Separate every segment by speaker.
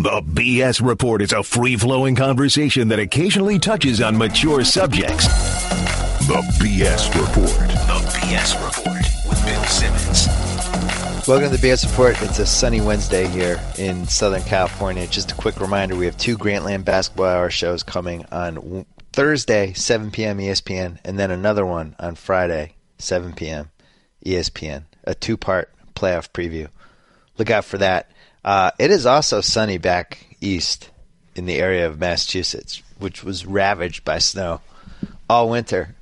Speaker 1: The BS Report is a free flowing conversation that occasionally touches on mature subjects. The BS Report. The BS Report with Bill Simmons.
Speaker 2: Welcome to the BS Report. It's a sunny Wednesday here in Southern California. Just a quick reminder we have two Grantland Basketball Hour shows coming on Thursday, 7 p.m. ESPN, and then another one on Friday, 7 p.m. ESPN. A two part playoff preview. Look out for that. Uh, it is also sunny back east in the area of Massachusetts, which was ravaged by snow all winter.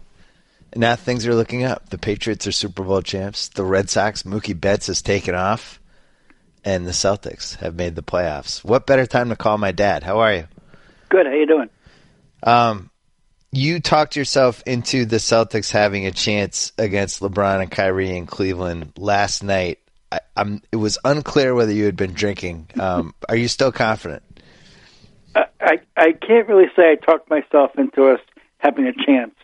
Speaker 2: And now things are looking up. The Patriots are Super Bowl champs. The Red Sox, Mookie Betts has taken off. And the Celtics have made the playoffs. What better time to call my dad? How are you?
Speaker 3: Good. How you doing?
Speaker 2: Um, you talked yourself into the Celtics having a chance against LeBron and Kyrie in Cleveland last night. I, am It was unclear whether you had been drinking. Um, are you still confident?
Speaker 3: I, I I can't really say I talked myself into us having a chance,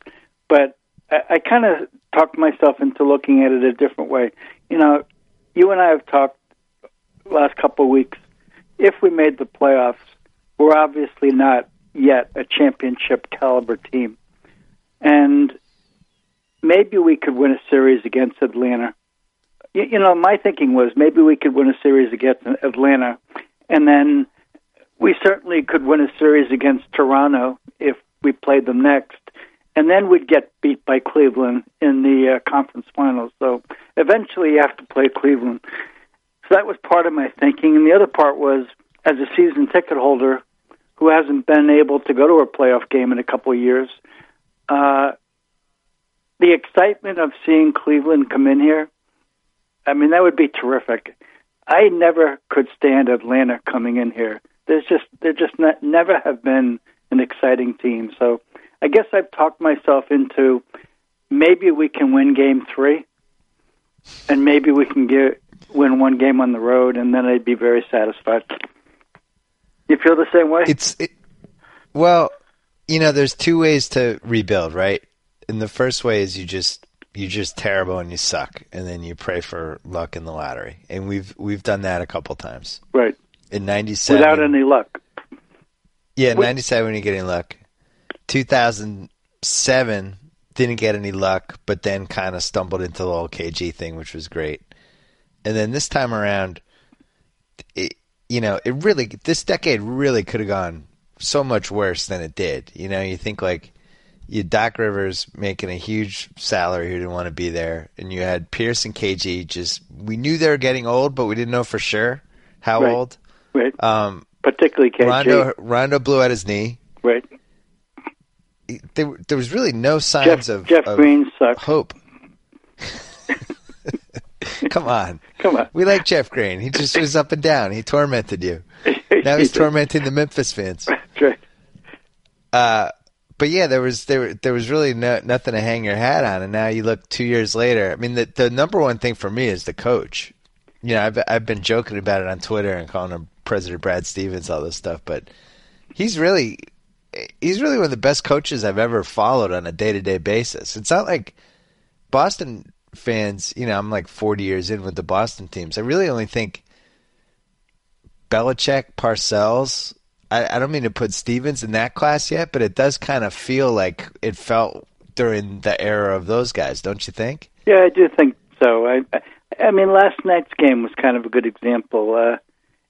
Speaker 3: but I, I kind of talked myself into looking at it a different way. You know, you and I have talked last couple of weeks. If we made the playoffs, we're obviously not yet a championship caliber team, and maybe we could win a series against Atlanta you, you know, my thinking was maybe we could win a series against Atlanta, and then we certainly could win a series against Toronto if we played them next, and then we'd get beat by Cleveland in the uh, conference finals. So eventually, you have to play Cleveland. So that was part of my thinking, and the other part was as a season ticket holder who hasn't been able to go to a playoff game in a couple of years. Uh, the excitement of seeing Cleveland come in here I mean, that would be terrific. I never could stand Atlanta coming in here. There's just there just not, never have been an exciting team. So I guess I've talked myself into maybe we can win game three, and maybe we can get win one game on the road, and then I'd be very satisfied. You feel the same way?
Speaker 2: It's it, well, you know, there's two ways to rebuild, right? And the first way is you just you're just terrible and you suck, and then you pray for luck in the lottery. And we've we've done that a couple times.
Speaker 3: Right.
Speaker 2: In '97,
Speaker 3: without any luck.
Speaker 2: Yeah, '97 when you get any luck. 2007 didn't get any luck, but then kind of stumbled into the whole KG thing, which was great. And then this time around, it, you know, it really this decade really could have gone so much worse than it did. You know, you think like you had Doc Rivers making a huge salary who didn't want to be there, and you had Pierce and KG. Just we knew they were getting old, but we didn't know for sure how
Speaker 3: right.
Speaker 2: old.
Speaker 3: Right.
Speaker 2: Um,
Speaker 3: Particularly KG.
Speaker 2: Rondo, Rondo blew out his knee.
Speaker 3: Right.
Speaker 2: There, there was really no signs
Speaker 3: Jeff,
Speaker 2: of
Speaker 3: Jeff
Speaker 2: of
Speaker 3: Green sucks.
Speaker 2: hope. Come on,
Speaker 3: come on.
Speaker 2: We like Jeff Green. He just was up and down. He tormented you. Now he's tormenting the Memphis fans.
Speaker 3: That's right.
Speaker 2: Uh, but yeah, there was there there was really no, nothing to hang your hat on, and now you look two years later. I mean, the the number one thing for me is the coach. You know, I've I've been joking about it on Twitter and calling him President Brad Stevens, all this stuff, but he's really he's really one of the best coaches I've ever followed on a day to day basis. It's not like Boston fans. You know, I'm like 40 years in with the Boston teams. I really only think Belichick, Parcells, I, I don't mean to put Stevens in that class yet, but it does kind of feel like it felt during the era of those guys, don't you think?
Speaker 3: Yeah, I do think so. I, I mean, last night's game was kind of a good example. Uh,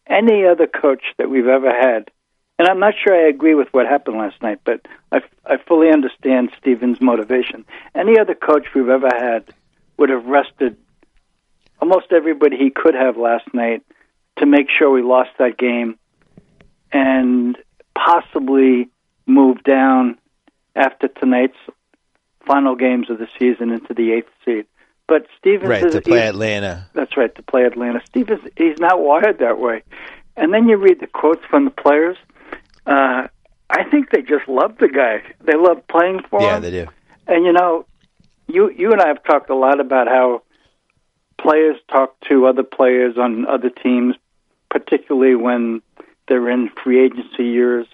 Speaker 3: any other coach that we've ever had, and I'm not sure I agree with what happened last night, but I, I fully understand Stevens' motivation. Any other coach we've ever had would have rested almost everybody he could have last night to make sure we lost that game and possibly move down after tonight's final games of the season into the eighth seed. But Stevens
Speaker 2: right
Speaker 3: is,
Speaker 2: to play Atlanta.
Speaker 3: That's right to play Atlanta. Stevens he's not wired that way. And then you read the quotes from the players. Uh, I think they just love the guy. They love playing for
Speaker 2: yeah,
Speaker 3: him.
Speaker 2: Yeah, they do.
Speaker 3: And you know, you you and I have talked a lot about how players talk to other players on other teams, particularly when they're in free agency years.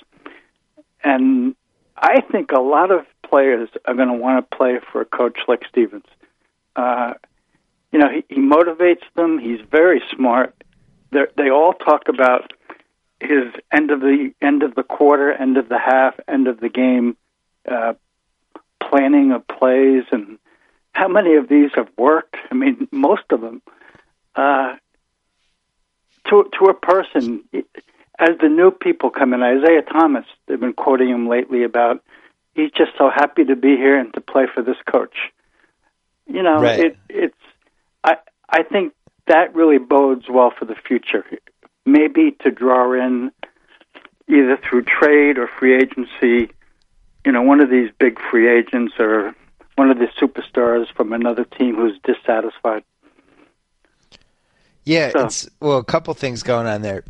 Speaker 3: And I think a lot of players are going to want to play for a coach like Stevens. Uh, you know, he, he motivates them. He's very smart. They're, they all talk about his end of the end of the quarter, end of the half, end of the game uh, planning of plays, and how many of these have worked? I mean, most of them. Uh, to to a person, as the new people come in, Isaiah Thomas, they've been quoting him lately about he's just so happy to be here and to play for this coach. You know,
Speaker 2: Right.
Speaker 3: it, it's I I think that really bodes well for the future. Maybe to draw in either through trade or free agency, you know, one of these big free agents or one of the superstars from another team who's dissatisfied.
Speaker 2: Yeah,
Speaker 3: So-
Speaker 2: it's well, a couple things going on there.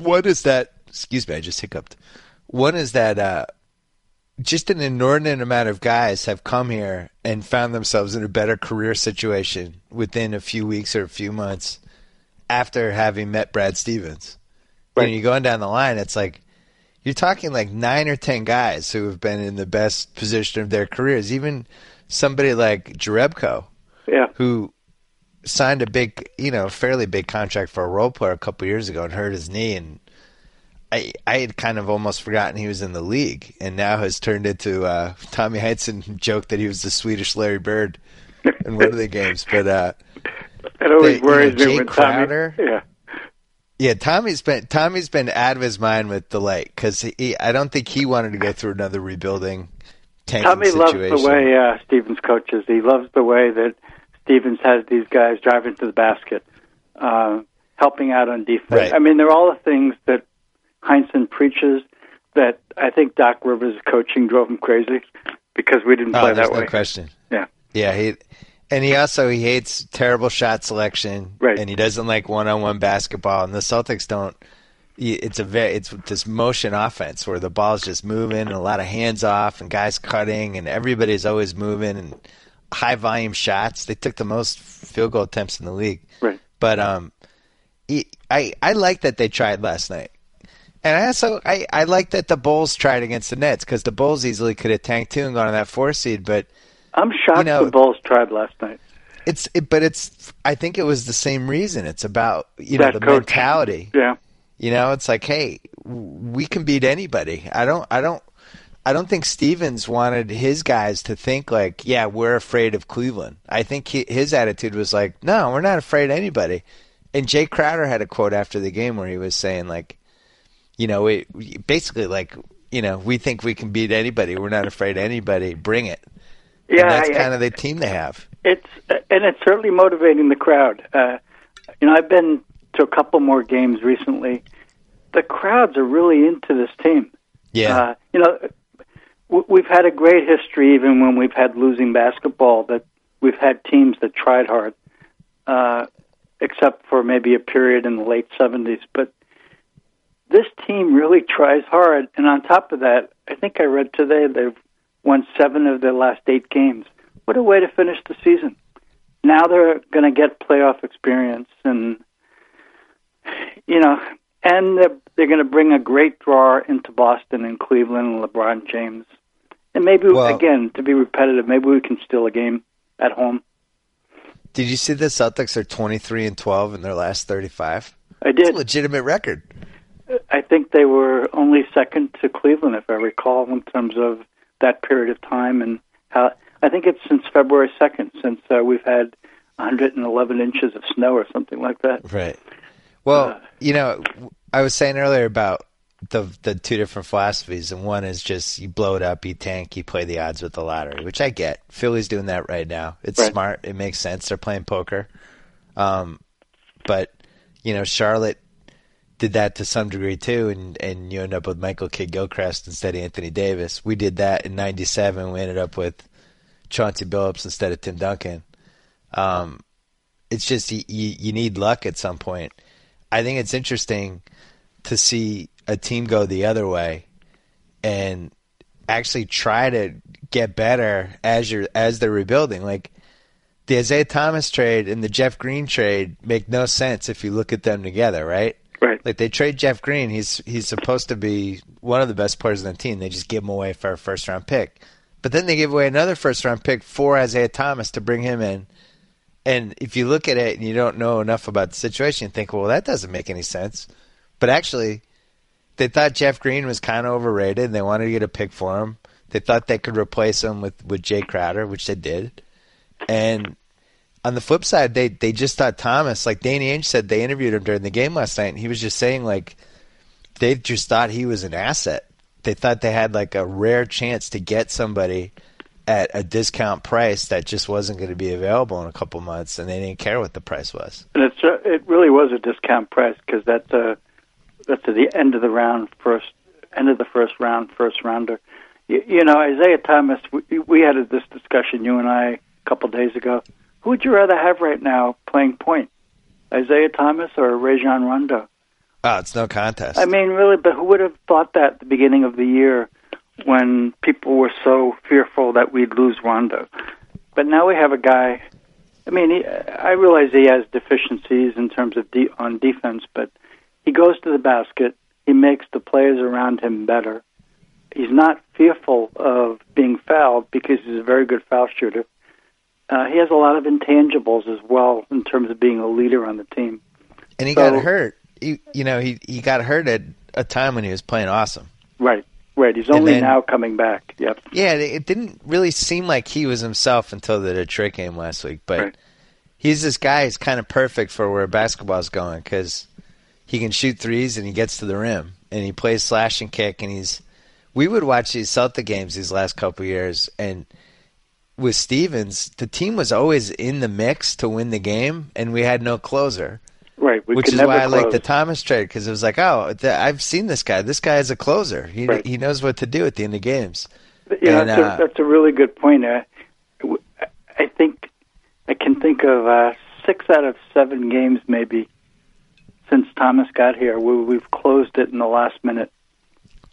Speaker 2: One is that, excuse me, I just hiccuped. One is that uh, just an inordinate amount of guys have come here and found themselves in a better career situation within a few weeks or a few months after having met Brad Stevens.
Speaker 3: Right.
Speaker 2: And you're going down the line, it's like you're talking like nine or ten guys who have been in the best position of their careers. Even somebody like Jerebko,
Speaker 3: Yeah.
Speaker 2: who signed a big, you know, fairly big contract for a role player a couple years ago and hurt his knee, and I I had kind of almost forgotten he was in the league, and now has turned into uh, Tommy Heinsohn joked that he was the Swedish Larry Bird in one of the games, but uh,
Speaker 3: It always
Speaker 2: the- you know,
Speaker 3: worries me when
Speaker 2: Crowder-
Speaker 3: Tommy. Yeah.
Speaker 2: yeah, Tommy's been Tommy's been out of his mind with the lake because he I don't think he wanted to go through another rebuilding
Speaker 3: Tommy
Speaker 2: situation.
Speaker 3: loves the way uh, Stevens coaches. He loves the way that Stevens has these guys driving to the basket, uh, helping out on defense.
Speaker 2: Right.
Speaker 3: I mean, they're all the things that Heinsohn preaches that I think Doc Rivers' coaching drove him crazy because we didn't
Speaker 2: oh,
Speaker 3: play that
Speaker 2: no
Speaker 3: way.
Speaker 2: question.
Speaker 3: Yeah.
Speaker 2: Yeah, he and he also he hates terrible shot selection,
Speaker 3: Right.
Speaker 2: and he doesn't like one-on-one basketball. And the Celtics don't. It's a very it's this motion offense where the ball's just moving and a lot of hands off and guys cutting and everybody's always moving and high volume shots. They took the most field goal attempts in the league.
Speaker 3: Right.
Speaker 2: But um, I I like that they tried last night. And I also I, I like that the Bulls tried against the Nets because the Bulls easily could have tanked too and gone to that four seed, but
Speaker 3: I'm shocked
Speaker 2: You know-
Speaker 3: the Bulls tried last night.
Speaker 2: it's it, but it's I think it was the same reason. It's about you know the
Speaker 3: coach.
Speaker 2: mentality.
Speaker 3: Yeah.
Speaker 2: You know, it's like, hey, we can beat anybody. I don't I don't I don't think Stevens wanted his guys to think like, yeah, we're afraid of Cleveland. I think he, his attitude was like, no, we're not afraid of anybody. And Jae Crowder had a quote after the game where he was saying like, you know, we basically like, you know, we think we can beat anybody. We're not afraid of anybody. Bring it.
Speaker 3: Yeah.
Speaker 2: and that's
Speaker 3: I-
Speaker 2: kind of the team they have.
Speaker 3: It's and it's certainly motivating the crowd. Uh, you know, I've been to a couple more games recently. The crowds are really into this team.
Speaker 2: Yeah.
Speaker 3: Uh, you know, we've had a great history, even when we've had losing basketball. That we've had teams that tried hard, uh, except for maybe a period in the late '70s. But this team really tries hard, and on top of that, I think I read today they've won seven of their last eight games. What a way to finish the season! Now they're going to get playoff experience, and you know, and they're, they're going to bring a great draw into Boston and Cleveland and LeBron James. And maybe
Speaker 2: Well-
Speaker 3: again to be repetitive, maybe we can steal a game at home.
Speaker 2: Did you see the Celtics are 23 and 12 in their last 35?
Speaker 3: I
Speaker 2: It's a
Speaker 3: did.
Speaker 2: legitimate record.
Speaker 3: I think they were only second to Cleveland, if I recall, in terms of that period of time and how. I think it's since February second, since uh, we've had 111 inches of snow or something like that.
Speaker 2: Right. Well,
Speaker 3: Uh,
Speaker 2: you know, I was saying earlier about the the two different philosophies, and one is just you blow it up, you tank, you play the odds with the lottery, which I get. Philly's doing that right now. It's
Speaker 3: Right.
Speaker 2: smart. It makes sense. They're playing poker. Um, but you know, Charlotte did that to some degree too, and and you end up with Michael Kidd Gilchrist instead of Anthony Davis. We did that in '97. We ended up with Chauncey Billups instead of Tim Duncan. Um, it's just you, you, you need luck at some point. I think it's interesting to see a team go the other way and actually try to get better as you're as they're rebuilding. Like the Isaiah Thomas trade and the Jeff Green trade make no sense if you look at them together, right?
Speaker 3: Right.
Speaker 2: Like they trade Jeff Green, he's he's supposed to be one of the best players on the team. They just give him away for a first round pick. But then they give away another first round pick for Isaiah Thomas to bring him in. And if you look at it and you don't know enough about the situation, you think, well, that doesn't make any sense. But actually, they thought Jeff Green was kind of overrated. And they wanted to get a pick for him. They thought they could replace him with with Jae Crowder, which they did. And on the flip side, they they just thought Thomas, like Danny Ainge said, they interviewed him during the game last night, and he was just saying like they just thought he was an asset. They thought they had like a rare chance to get somebody at a discount price that just wasn't going to be available in a couple months, and they didn't care what the price was.
Speaker 3: And it's it really was a discount price because that's a that's at the end of the round, first end of the first round, first rounder. You, you know, Isaiah Thomas. We, we had this discussion, you and I, a couple of days ago. Who would you rather have right now playing point, Isaiah Thomas or Rajon Rondo?
Speaker 2: Oh, it's no contest.
Speaker 3: I mean, really, but who would have thought that at the beginning of the year when people were so fearful that we'd lose Rondo? But now we have a guy. I mean, he, I realize he has deficiencies in terms of de- on defense, but he goes to the basket. He makes the players around him better. He's not fearful of being fouled because he's a very good foul shooter. Uh, he has a lot of intangibles as well in terms of being a leader on the team.
Speaker 2: And he
Speaker 3: So-
Speaker 2: got hurt. He, you know, he he got hurt at a time when he was playing awesome.
Speaker 3: Right, right. He's only
Speaker 2: then-
Speaker 3: now coming back. Yep.
Speaker 2: Yeah, it didn't really seem like he was himself until the Detroit game last week. But
Speaker 3: Right.
Speaker 2: he's this guy who's kind of perfect for where basketball's going because he can shoot threes and he gets to the rim and he plays slash and kick and he's. We would watch these Celtic games these last couple years and with Stevens, the team was always in the mix to win the game and we had no closer.
Speaker 3: Right.
Speaker 2: Which is why I like the Thomas trade because it was like, oh, th- I've seen this guy. This guy is a closer. He
Speaker 3: Right.
Speaker 2: he knows what to do at the end of games.
Speaker 3: Know,
Speaker 2: And,
Speaker 3: that's,
Speaker 2: uh,
Speaker 3: a, that's a really good point. Uh, I think I can think of uh, six out of seven games maybe since Thomas got here where we've closed it in the last minute,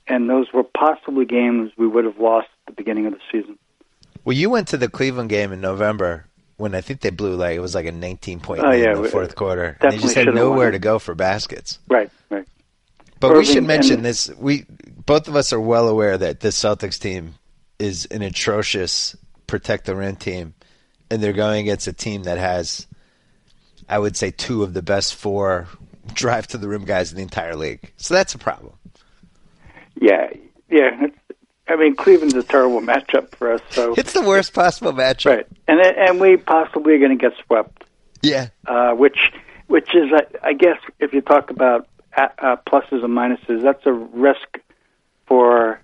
Speaker 3: and those were possibly games we would have lost at the beginning of the season.
Speaker 2: Well, you went to the Cleveland game in November when I think they blew like it was like a 19 point
Speaker 3: Oh,
Speaker 2: lead
Speaker 3: yeah,
Speaker 2: in the fourth quarter. And they just had nowhere
Speaker 3: won.
Speaker 2: to go for baskets.
Speaker 3: Right. Right.
Speaker 2: But we should mention
Speaker 3: and-
Speaker 2: this. We both of us are well aware that this Celtics team is an atrocious protect the rim team, and they're going against a team that has, I would say, two of the best four drive to the rim guys in the entire league. So that's a problem.
Speaker 3: Yeah. Yeah. I mean, Cleveland's a terrible matchup for us. So
Speaker 2: It's the worst possible matchup.
Speaker 3: right, and and we possibly are going to get swept.
Speaker 2: Yeah.
Speaker 3: uh, which which is, I, I guess, if you talk about uh, uh, pluses and minuses, that's a risk for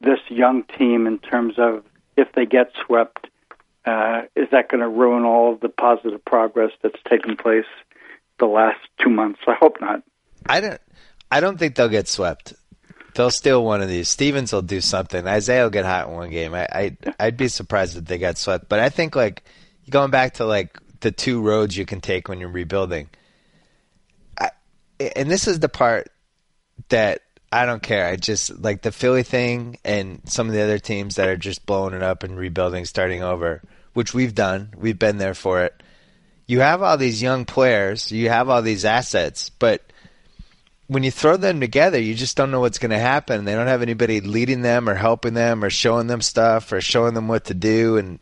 Speaker 3: this young team in terms of if they get swept, uh, is that going to ruin all of the positive progress that's taken place the last two months? I hope not.
Speaker 2: I don't. I don't think they'll get swept. They'll steal one of these. Stevens will do something. Isaiah will get hot in one game. I, I I'd be surprised if they got swept. But I think like going back to like the two roads you can take when you're rebuilding. I, and this is the part that I don't care. I just like the Philly thing and some of the other teams that are just blowing it up and rebuilding, starting over, which we've done. We've been there for it. You have all these young players, you have all these assets, but when you throw them together, you just don't know what's going to happen. They don't have anybody leading them or helping them or showing them stuff or showing them what to do. And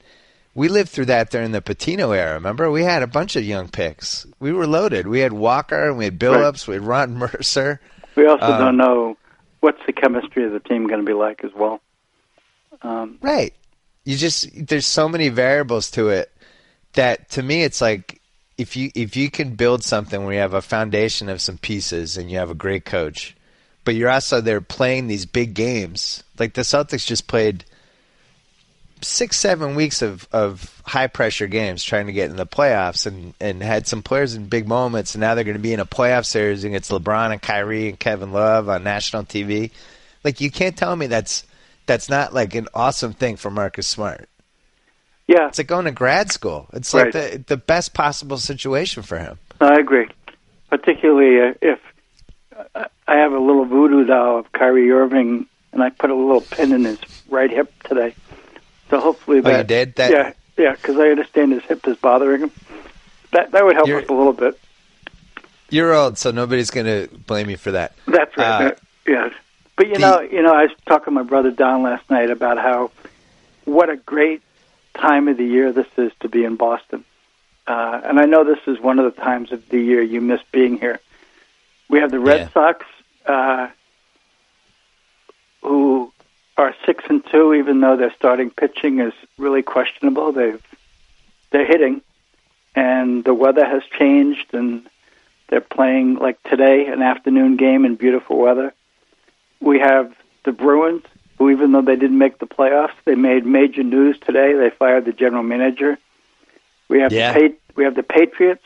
Speaker 2: we lived through that during the Pitino era. Remember, we had a bunch of young picks. We were loaded. We had Walker and we had Billups. We had Ron Mercer.
Speaker 3: We also
Speaker 2: Um,
Speaker 3: don't know what's the chemistry of the team going to be like as well. Um,
Speaker 2: Right. You just there's so many variables to it that to me it's like if you if you can build something where you have a foundation of some pieces and you have a great coach, but you're also there playing these big games. Like the Celtics just played six, seven weeks of, of high pressure games trying to get in the playoffs and, and had some players in big moments and now they're gonna be in a playoff series against LeBron and Kyrie and Kevin Love on national TV. Like you can't tell me that's that's not like an awesome thing for Marcus Smart.
Speaker 3: Yeah,
Speaker 2: It's like going to grad school. It's like
Speaker 3: Right.
Speaker 2: the the best possible situation for him.
Speaker 3: I agree. Particularly uh, if uh, I have a little voodoo doll of Kyrie Irving, and I put a little pin in his right hip today. So hopefully
Speaker 2: Oh,
Speaker 3: that.
Speaker 2: you did? That-
Speaker 3: yeah, yeah, because I understand his hip is bothering him. That that would help us a little bit.
Speaker 2: You're old, so nobody's going to blame you for that.
Speaker 3: That's right.
Speaker 2: Uh,
Speaker 3: yeah, but you
Speaker 2: the-
Speaker 3: know, you know, I was talking to my brother Don last night about how what a great time of the year this is to be in Boston. Uh, and I know this is one of the times of the year you miss being here. We have the Red
Speaker 2: Yeah.
Speaker 3: Sox, uh, who are six and two, even though their starting pitching is really questionable. They've they're hitting, and the weather has changed, and they're playing like today, an afternoon game in beautiful weather. We have the Bruins, who even though they didn't make the playoffs, they made major news today. They fired the general manager. We have
Speaker 2: Yeah.
Speaker 3: the Pat- we have the Patriots,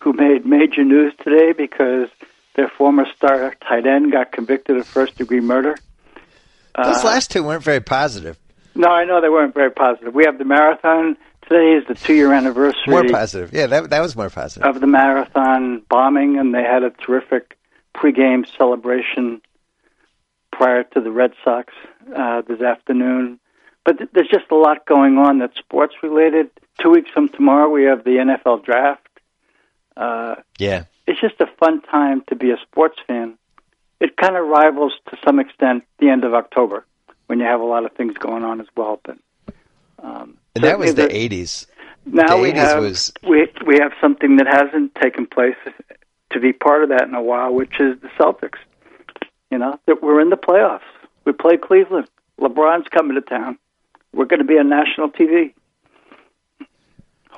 Speaker 3: who made major news today because their former star tight end got convicted of first degree murder.
Speaker 2: Those
Speaker 3: Uh,
Speaker 2: last two weren't very positive.
Speaker 3: no, I know they weren't very positive. We have the marathon. Today is the two year anniversary
Speaker 2: More positive. Yeah, that that was more positive.
Speaker 3: of the marathon bombing, and they had a terrific pregame celebration prior to the Red Sox uh, this afternoon. But th- there's just a lot going on that's sports related. Two weeks from tomorrow, we have the NFL draft. Uh,
Speaker 2: Yeah.
Speaker 3: it's just a fun time to be a sports fan. It kind of rivals, to some extent, the end of October when you have a lot of things going on as well. But um,
Speaker 2: And that was the
Speaker 3: certainly
Speaker 2: 80s.
Speaker 3: now
Speaker 2: The
Speaker 3: we
Speaker 2: 80s
Speaker 3: have
Speaker 2: was-
Speaker 3: we we have something that hasn't taken place to be part of that in a while, which is the Celtics. You know that we're in the playoffs. We play Cleveland. LeBron's coming to town. We're going to be on national TV.
Speaker 2: Well,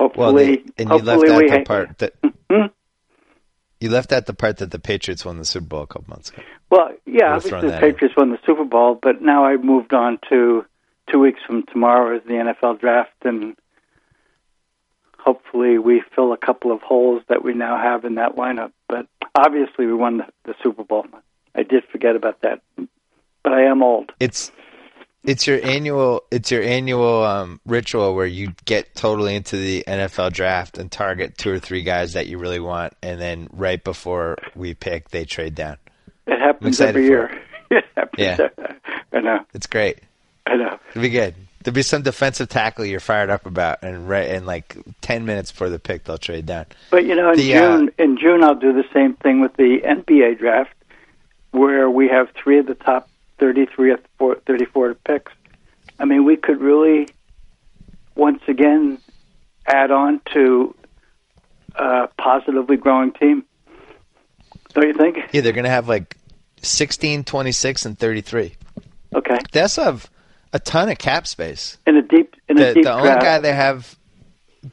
Speaker 3: Hopefully,
Speaker 2: the, and you
Speaker 3: hopefully
Speaker 2: left out the part that
Speaker 3: Hmm?
Speaker 2: you left out the part that the Patriots won the Super Bowl a couple months ago.
Speaker 3: Well, yeah, obviously the
Speaker 2: that in.
Speaker 3: Patriots won the Super Bowl, but now I've moved on to two weeks from tomorrow is the NFL draft, and hopefully we fill a couple of holes that we now have in that lineup. But obviously we won the, the Super Bowl. I did forget about that, but I am old.
Speaker 2: It's it's your annual it's your annual um, ritual where you get totally into the NFL draft and target two or three guys that you really want, and then right before we pick, they trade down.
Speaker 3: It happens every year. It happens.
Speaker 2: Yeah.
Speaker 3: I know.
Speaker 2: It's great.
Speaker 3: I know.
Speaker 2: It'll be good. There'll be some defensive tackle you're fired up about, and right in like ten minutes before the pick, they'll trade down.
Speaker 3: But you know, in
Speaker 2: The, uh,
Speaker 3: June, in June, I'll do the same thing with the NBA draft, where we have three of the top 33 or four- 34 picks. I mean, we could really, once again, add on to a positively growing team. Don't you think?
Speaker 2: Yeah, they're gonna have like 16, 26, and 33.
Speaker 3: Okay.
Speaker 2: Also have a ton of cap space.
Speaker 3: In a deep, in a deep
Speaker 2: the only guy they have,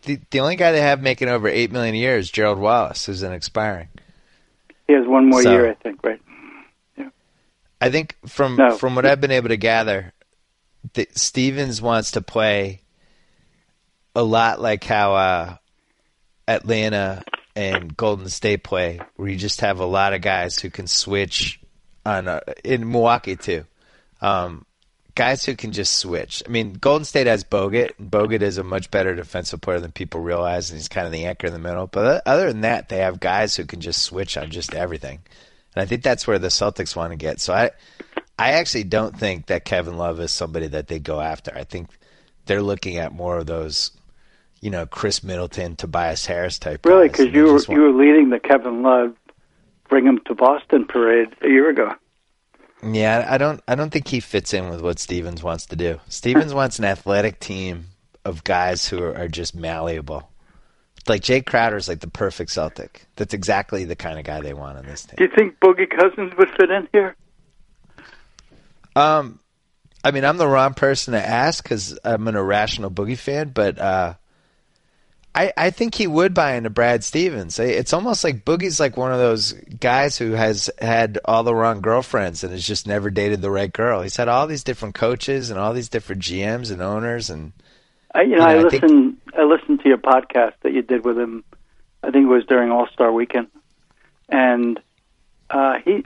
Speaker 2: the, the only guy they have making over eight million a year is Gerald Wallace, who's an expiring.
Speaker 3: he has one more
Speaker 2: So-
Speaker 3: year, I think. Right.
Speaker 2: I think from
Speaker 3: No.
Speaker 2: from what I've been able to gather, that Stevens wants to play a lot like how uh, Atlanta and Golden State play, where you just have a lot of guys who can switch on a, in Milwaukee too. Um, guys who can just switch. I mean, Golden State has Bogut. Bogut is a much better defensive player than people realize, and he's kind of the anchor in the middle. But other than that, they have guys who can just switch on just everything. And I think that's where the Celtics want to get. So I, I actually don't think that Kevin Love is somebody that they go after. I think they're looking at more of those, you know, Khris Middleton, Tobias Harris type.
Speaker 3: Really, because you were
Speaker 2: want-
Speaker 3: you were leading the Kevin Love bring him to Boston parade a year ago.
Speaker 2: Yeah, I don't. I don't think he fits in with what Stevens wants to do. Stevens wants an athletic team of guys who are, are just malleable. Like Jae Crowder's like the perfect Celtic. That's exactly the kind of guy they want on this team.
Speaker 3: Do you think Boogie Cousins would fit in here?
Speaker 2: Um, I mean, I'm the wrong person to ask because I'm an irrational Boogie fan, but uh, I I think he would buy into Brad Stevens. It's almost like Boogie's like one of those guys who has had all the wrong girlfriends and has just never dated the right girl. He's had all these different coaches and all these different GMs and owners, and
Speaker 3: I, you know,
Speaker 2: You know,
Speaker 3: I
Speaker 2: I think-
Speaker 3: listened. I listened to your podcast that you did with him. I think it was during All Star Weekend, and uh, he.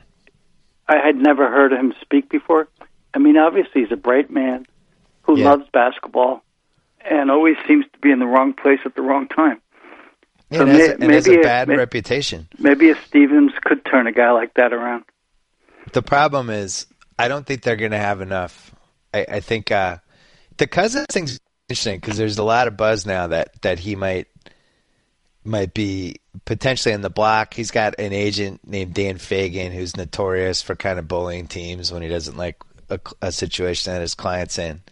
Speaker 3: I had never heard him speak before. I mean, obviously, he's a bright man who
Speaker 2: Yeah.
Speaker 3: loves basketball, and always seems to be in the wrong place at the wrong time. So
Speaker 2: and, has,
Speaker 3: may-
Speaker 2: and has
Speaker 3: maybe
Speaker 2: a bad
Speaker 3: may-
Speaker 2: reputation.
Speaker 3: Maybe if Stevens could turn a guy like that around.
Speaker 2: The problem is, I don't think they're going to have enough. I, I think uh, the Cousins thing's interesting because there's a lot of buzz now that that he might might be potentially in the block. He's got an agent named Dan Fegan who's notorious for kind of bullying teams when he doesn't like a, a situation that his client's in,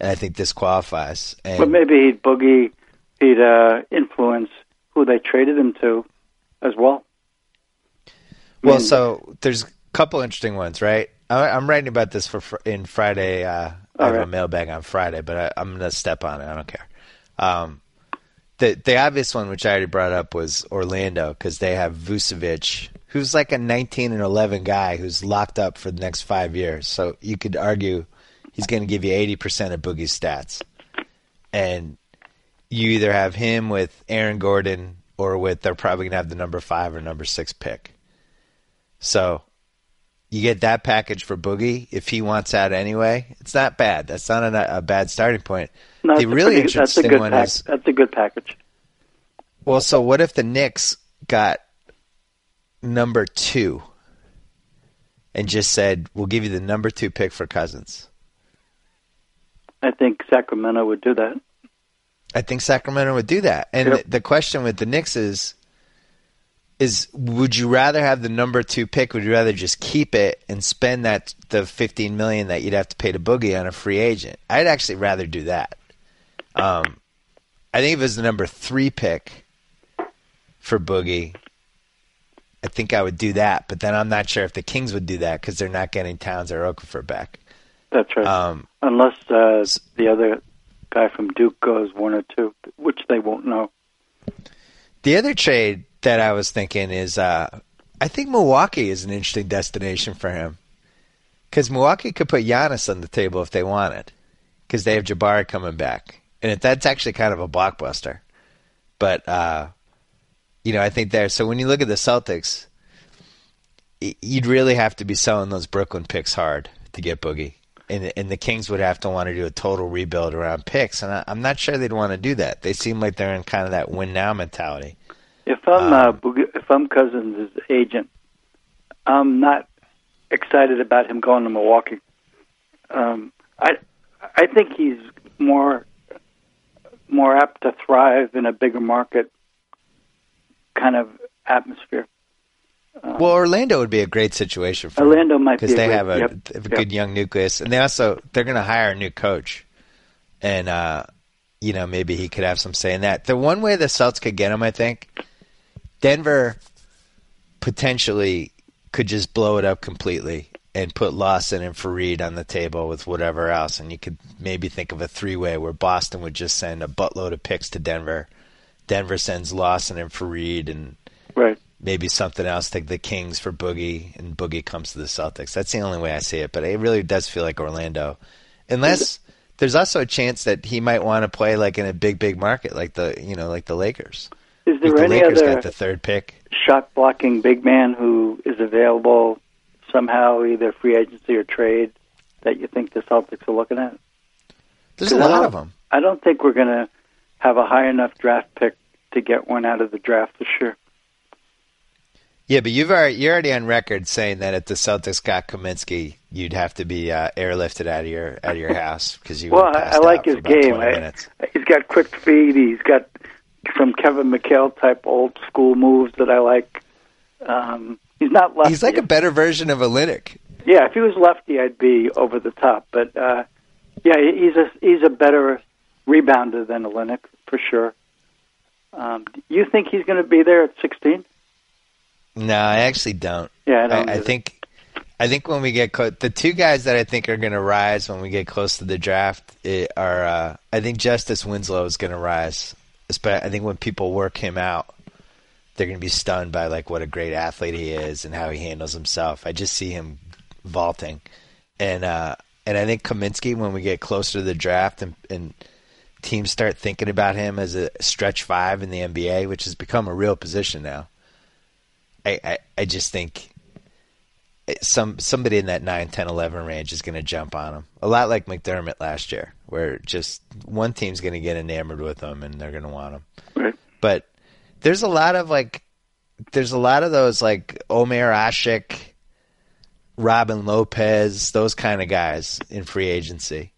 Speaker 2: and I think this qualifies. And
Speaker 3: But maybe he'd boogie, he'd uh, influence who they traded him to, as well.
Speaker 2: Well,
Speaker 3: mean,
Speaker 2: so there's a couple interesting ones, right? I, I'm writing about this for fr- in Friday. Uh, I have a mailbag on Friday, but I, I'm going to step on it. I don't care. Um, the the obvious one, which I already brought up, was Orlando because they have Vucevic, who's like a 19 and 11 guy who's locked up for the next five years. So you could argue he's going to give you 80% of Boogie's stats, and you either have him with Aaron Gordon or with they're probably going to have the number five or number six pick. So you get that package for Boogie if he wants out anyway. It's not bad. That's not a, a bad starting point.
Speaker 3: no,
Speaker 2: the really
Speaker 3: pretty- that's a
Speaker 2: interesting
Speaker 3: good
Speaker 2: one
Speaker 3: pack-
Speaker 2: is
Speaker 3: that's a good package.
Speaker 2: well, so what if the Knicks got number two and just said, "We'll give you the number two pick for Cousins"?
Speaker 3: I think Sacramento would do that.
Speaker 2: I think Sacramento would do that. And
Speaker 3: Yep.
Speaker 2: the, the question with the Knicks is, is would you rather have the number two pick? Would you rather just keep it and spend that the fifteen million that you'd have to pay to Boogie on a free agent? I'd actually rather do that. Um, I think if it was the number three pick for Boogie, I think I would do that. But then I'm not sure if the Kings would do that because they're not getting Towns or Okafor back.
Speaker 3: That's right.
Speaker 2: Um,
Speaker 3: Unless uh, the other guy from Duke goes one or two, which they won't know.
Speaker 2: The other trade that I was thinking is uh, I think Milwaukee is an interesting destination for him because Milwaukee could put Giannis on the table if they wanted because they have Jabari coming back, and that's actually kind of a blockbuster. But uh, you know, I think there. So when you look at the Celtics, you'd really have to be selling those Brooklyn picks hard to get Boogie. And, and the Kings would have to want to do a total rebuild around picks, and I, I'm not sure they'd want to do that. They seem like they're in kind of that win now mentality.
Speaker 3: If I'm uh,
Speaker 2: Um,
Speaker 3: Boogie- if I'm Cousins' agent, I'm not excited about him going to Milwaukee. Um, I I think he's more more apt to thrive in a bigger market kind of atmosphere.
Speaker 2: Well, Orlando would be a great situation for
Speaker 3: Orlando might be
Speaker 2: because
Speaker 3: a
Speaker 2: they have a,
Speaker 3: yep,
Speaker 2: they have a
Speaker 3: yep.
Speaker 2: good young nucleus, and they also they're going to hire a new coach, and uh, you know maybe he could have some say in that. The one way the Celtics could get him, I think, Denver potentially could just blow it up completely and put Lawson and Faried on the table with whatever else, and you could maybe think of a three way where Boston would just send a buttload of picks to Denver. Denver sends Lawson and Faried and
Speaker 3: Right.
Speaker 2: maybe something else like the Kings for Boogie, and Boogie comes to the Celtics. That's the only way I see it. But it really does feel like Orlando, unless there's also a chance that he might want to play like in a big, big market, like the you know like the Lakers.
Speaker 3: Is there
Speaker 2: the
Speaker 3: any
Speaker 2: Lakers
Speaker 3: other
Speaker 2: got the third pick.
Speaker 3: shot blocking big man who is available somehow, either free agency or trade, that you think the Celtics are looking at?
Speaker 2: There's a lot of them.
Speaker 3: I don't think we're going to have a high enough draft pick to get one out of the draft this year.
Speaker 2: Yeah, but you've already you're already on record saying that if the Celtics got Kaminsky, you'd have to be uh, airlifted out of your out of your house because you.
Speaker 3: Well, I, I like his game. I, he's got quick feet. He's got some Kevin McHale type old school moves that I like. Um, he's not lefty.
Speaker 2: He's like a better version of Olynyk.
Speaker 3: yeah. If he was lefty, I'd be over the top. But uh, yeah, he's a he's a better rebounder than Olynyk for sure. Um, you think he's going to be there at 16?
Speaker 2: No, I actually don't.
Speaker 3: Yeah, I don't.
Speaker 2: I, I think I think when we get close, the two guys that I think are going to rise when we get close to the draft are uh, I think Justice Winslow is going to rise. I think when people work him out, they're going to be stunned by like what a great athlete he is and how he handles himself. I just see him vaulting, and uh, and I think Kaminsky when we get closer to the draft and, and teams start thinking about him as a stretch five in the NBA, which has become a real position now. I, I, I just think some somebody in that 9, 10, 11 range is going to jump on him. A lot like McDermott last year, where just one team's going to get enamored with him and they're going to want him.
Speaker 3: Right.
Speaker 2: But there's a lot of like, there's a lot of those like Omer Asik, Robin Lopez, those kind of guys in free agency.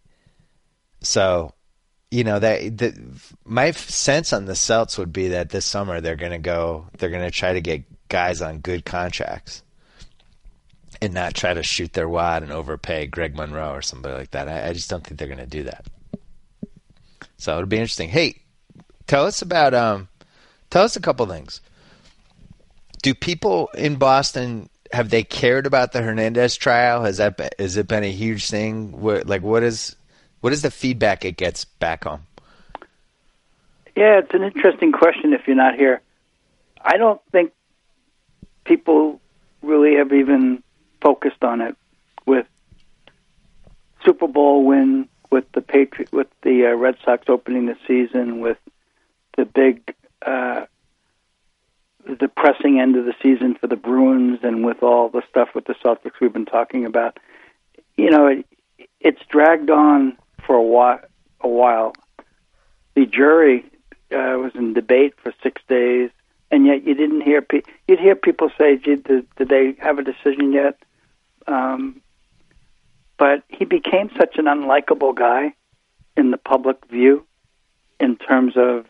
Speaker 2: So, you know that the, my sense on the Celts would be that this summer they're going to go, they're going to try to get guys on good contracts, and not try to shoot their wad and overpay Greg Monroe or somebody like that. I, I just don't think they're going to do that. So it'll be interesting. Hey, tell us about um, tell us a couple things. Do people in Boston have they cared about the Hernandez trial? Has that been, has it been a huge thing? What, like what is what is the feedback it gets back home?
Speaker 3: Yeah, it's an interesting question. If you're not here, I don't think people really have even focused on it with Super Bowl win, with the Patri- with the uh, Red Sox opening the season, with the big uh, the depressing end of the season for the Bruins, and with all the stuff with the Celtics we've been talking about. You know, it, it's dragged on for a while. A while. The jury uh, was in debate for six days, and yet you didn't hear pe- you'd hear people say, "Gee, did, did they have a decision yet?" Um, but he became such an unlikable guy in the public view, in terms of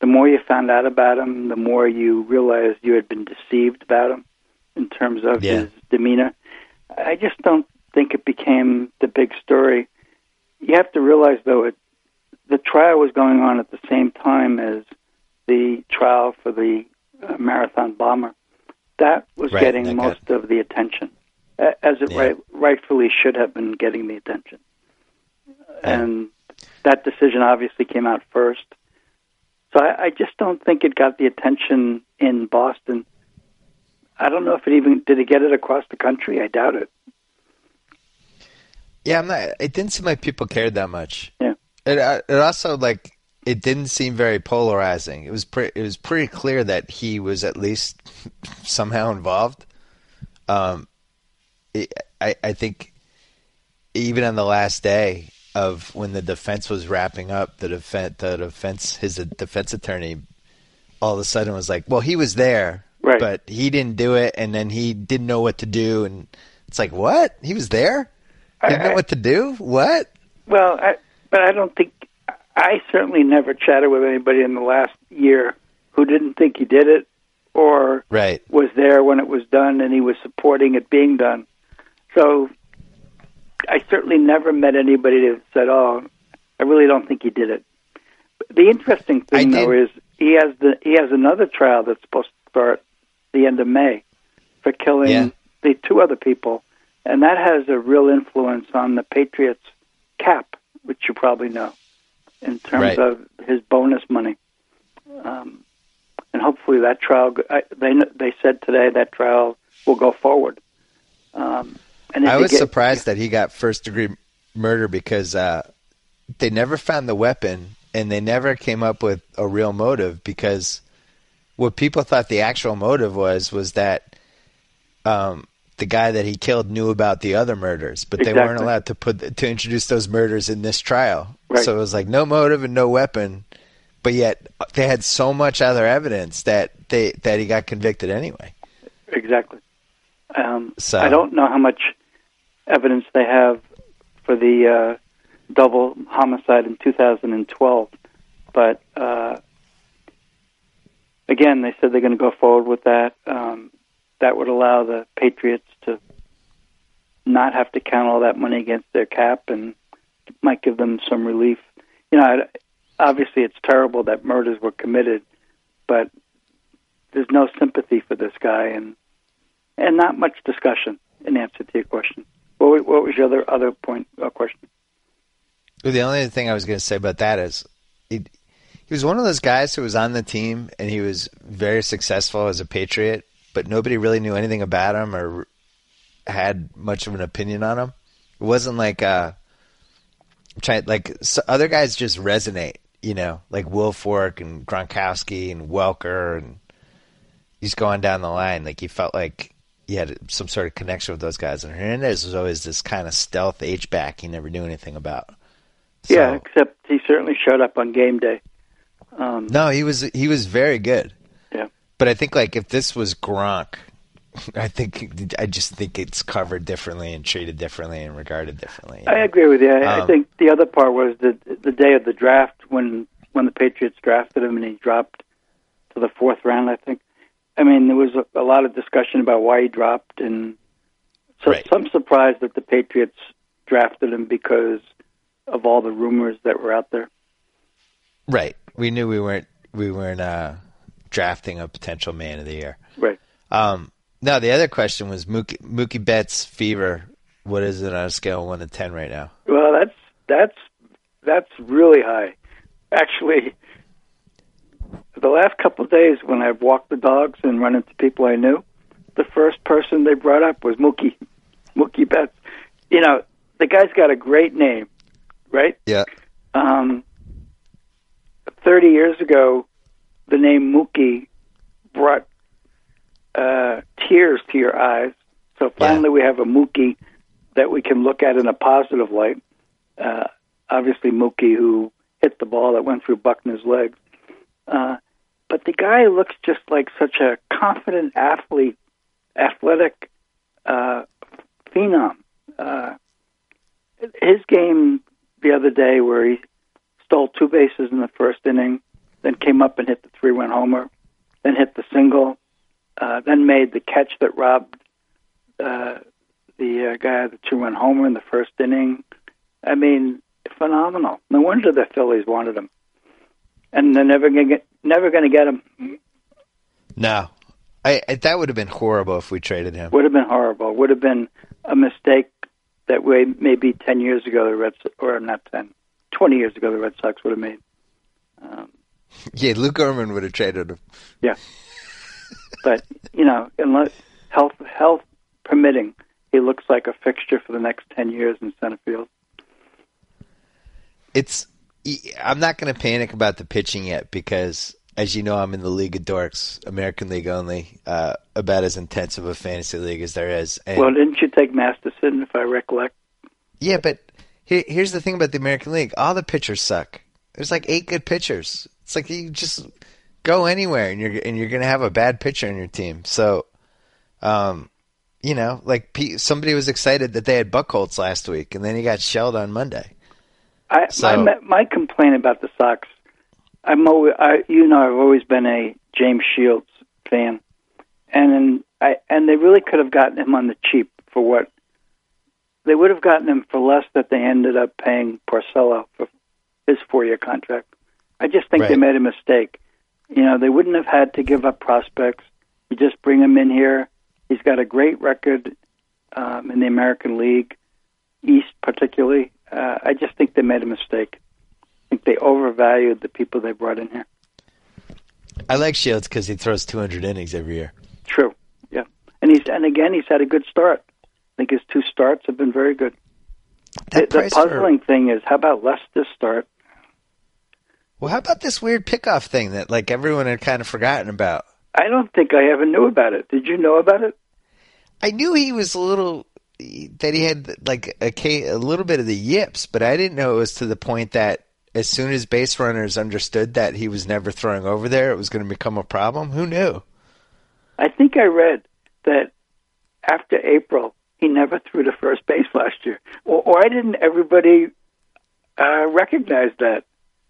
Speaker 3: the more you found out about him, the more you realized you had been deceived about him, in terms of
Speaker 2: Yeah.
Speaker 3: his demeanor. I just don't think it became the big story. You have to realize, though, it the trial was going on at the same time as the trial for the uh, marathon bomber. That was
Speaker 2: Right,
Speaker 3: getting
Speaker 2: that
Speaker 3: most of the attention, as it
Speaker 2: Yeah.
Speaker 3: right, rightfully should have been getting the attention. And that decision obviously came out first. So I, I just don't think it got the attention in Boston. I don't know if it even did it get it across the country. I doubt it.
Speaker 2: Yeah, I'm not. It didn't seem like people cared that much.
Speaker 3: Yeah.
Speaker 2: It uh, it also like it didn't seem very polarizing. It was pretty. It was pretty clear that he was at least somehow involved. Um, I I think even on the last day of when the defense was wrapping up, the defense the defense his defense attorney all of a sudden was like, "Well, he was there,
Speaker 3: Right.
Speaker 2: but he didn't do it, and then he didn't know what to do." And it's like, "What? He was there? He didn't know what to do? What?"
Speaker 3: Well, I, but I don't think I certainly never chatted with anybody in the last year who didn't think he did it or
Speaker 2: Right.
Speaker 3: was there when it was done and he was supporting it being done. So I certainly never met anybody that said, "Oh, I really don't think he did it." The interesting thing, though, is he has the he has another trial that's supposed to start the end of May for killing
Speaker 2: Yeah.
Speaker 3: the two other people, and that has a real influence on the Patriots cap, which you probably know, in terms
Speaker 2: Right.
Speaker 3: of his bonus money. Um, and hopefully that trial, I, they they said today that trial will go forward. Um, and
Speaker 2: I was
Speaker 3: get-
Speaker 2: surprised that he got first degree murder because uh, they never found the weapon and they never came up with a real motive because what people thought the actual motive was was that um, the guy that he killed knew about the other murders, but they weren't allowed to put to introduce those murders in this trial.
Speaker 3: Right.
Speaker 2: So it was like no motive and no weapon, but yet they had so much other evidence that they that he got convicted anyway.
Speaker 3: Exactly. Um,
Speaker 2: So-
Speaker 3: I don't know how much evidence they have for the uh, double homicide in 2012, but uh, again, they said they're going to go forward with that. Um, that would allow the Patriots to not have to count all that money against their cap, and might give them some relief. You know, obviously, it's terrible that murders were committed, but there's no sympathy for this guy, and and not much discussion in answer to your question. What, what was your other other point uh, question?
Speaker 2: Well, The only thing I was going to say about that is he, he was one of those guys who was on the team and he was very successful as a Patriot, but nobody really knew anything about him or had much of an opinion on him. It wasn't like uh, trying like so other guys just resonate, you know, like Wilfork and Gronkowski and Welker and he's going down the line. Like you felt like you had some sort of connection with those guys. And Hernandez was always this kind of stealth H back he never knew anything about. So-
Speaker 3: yeah, except he certainly showed up on game day. Um,
Speaker 2: No, he was he was very good.
Speaker 3: Yeah.
Speaker 2: But I think like if this was Gronk, I think I just think it's covered differently and treated differently and regarded differently.
Speaker 3: I agree with you. I, I
Speaker 2: Um,
Speaker 3: think the other part was the the day of the draft when when the Patriots drafted him and he dropped to the fourth round. I think. I mean, there was a, a lot of discussion about why he dropped, and so
Speaker 2: Right.
Speaker 3: some surprise that the Patriots drafted him because of all the rumors that were out there.
Speaker 2: Right. We knew we weren't we weren't uh, drafting a potential man of the year.
Speaker 3: Right.
Speaker 2: Um, No, the other question was Mookie, Mookie Betts fever. What is it on a scale of one to ten right now?
Speaker 3: Well, that's that's that's really high. Actually, the last couple of days when I've walked the dogs and run into people I knew, the first person they brought up was Mookie, Mookie Betts. You know, the guy's got a great name, right?
Speaker 2: Yeah.
Speaker 3: Um, Thirty years ago, the name Mookie brought uh, tears to your eyes. So finally, we have a Mookie that we can look at in a positive light. Uh, obviously, Mookie who hit the ball that went through Buckner's legs. Uh, but the guy looks just like such a confident athlete, athletic uh, phenom. Uh, his game the other day, where he stole two bases in the first inning, then came up and hit the three-run homer, then hit the single, uh, then made the catch that robbed uh, the uh, guy the two-run homer in the first inning. I mean, phenomenal. No wonder the Phillies wanted him, and they're never going to get never going to get him.
Speaker 2: No, I, I that would have been horrible if we traded him.
Speaker 3: Would have been horrible. Would have been a mistake that way maybe ten years ago the Reds or not ten, twenty years ago the Red Sox would have made. Um,
Speaker 2: yeah, Lou Gorman would have traded him.
Speaker 3: Yeah, but you know, unless health health permitting, he looks like a fixture for the next ten years in center field.
Speaker 2: It's I'm not going to panic about the pitching yet because, as you know, I'm in the League of Dorks, American League only, uh, about as intense of a fantasy league as there is.
Speaker 3: And well, didn't you take Masterson, if I recollect?
Speaker 2: Yeah, but here, here's the thing about the American League: all the pitchers suck. There's like eight good pitchers. It's like you just go anywhere and you're and you're going to have a bad pitcher in your team. So, um, you know, like somebody was excited that they had Buchholz last week, and then he got shelled on Monday.
Speaker 3: I, so, my, my complaint about the Sox, I'm always, I, you know, I've always been a James Shields fan, and I and they really could have gotten him on the cheap for what they would have gotten him for less that they ended up paying Porcello for his four-year contract. I just think right. they made a mistake. You know, they wouldn't have had to give up prospects. You just bring him in here. He's got a great record um, in the American League East, particularly uh, I just think they made a mistake. I think they overvalued the people they brought in here.
Speaker 2: I like Shields because he throws 200 innings every year.
Speaker 3: True. Yeah, and he's and again he's had a good start. I think his two starts have been very good. The, the, puzzling for... thing is, how about Lester's start?
Speaker 2: Well, how about this weird pickoff thing that like everyone had kind of forgotten about?
Speaker 3: I don't think I ever knew about it. Did you know about it?
Speaker 2: I knew he was a little that he had like a, a little bit of the yips, but I didn't know it was to the point that as soon as base runners understood that he was never throwing over there, it was going to become a problem. Who knew?
Speaker 3: I think I read that after April, he never threw to first base last year. Why didn't everybody uh, recognize that?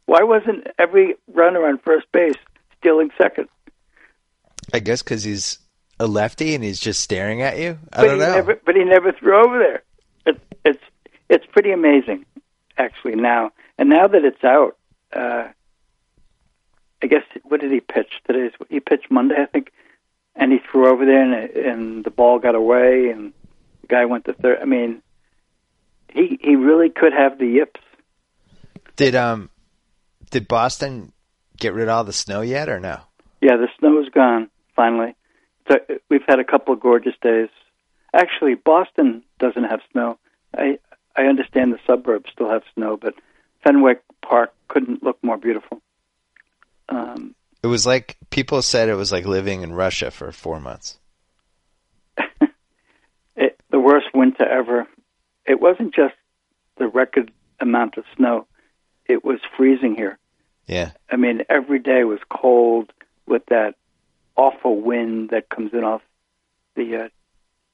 Speaker 3: Why wasn't every runner on first base stealing second?
Speaker 2: I guess because he's a lefty and he's just staring at you? I
Speaker 3: but
Speaker 2: don't know.
Speaker 3: Never, but he never threw over there. It, it's it's pretty amazing, actually. Now and now that it's out, uh, I guess what did he pitch today? He pitched Monday, I think, and he threw over there and, and the ball got away and the guy went to third. I mean, he he really could have the yips.
Speaker 2: Did um did Boston get rid of all the snow yet or no?
Speaker 3: Yeah, the snow is gone finally. So we've had a couple of gorgeous days. Actually, Boston doesn't have snow. I I understand the suburbs still have snow, but Fenway Park couldn't look more beautiful. Um,
Speaker 2: it was like people said it was like living in Russia for four months.
Speaker 3: it, the worst winter ever. It wasn't just the record amount of snow; it was freezing here.
Speaker 2: Yeah,
Speaker 3: I mean every day was cold with that awful wind that comes in off the uh,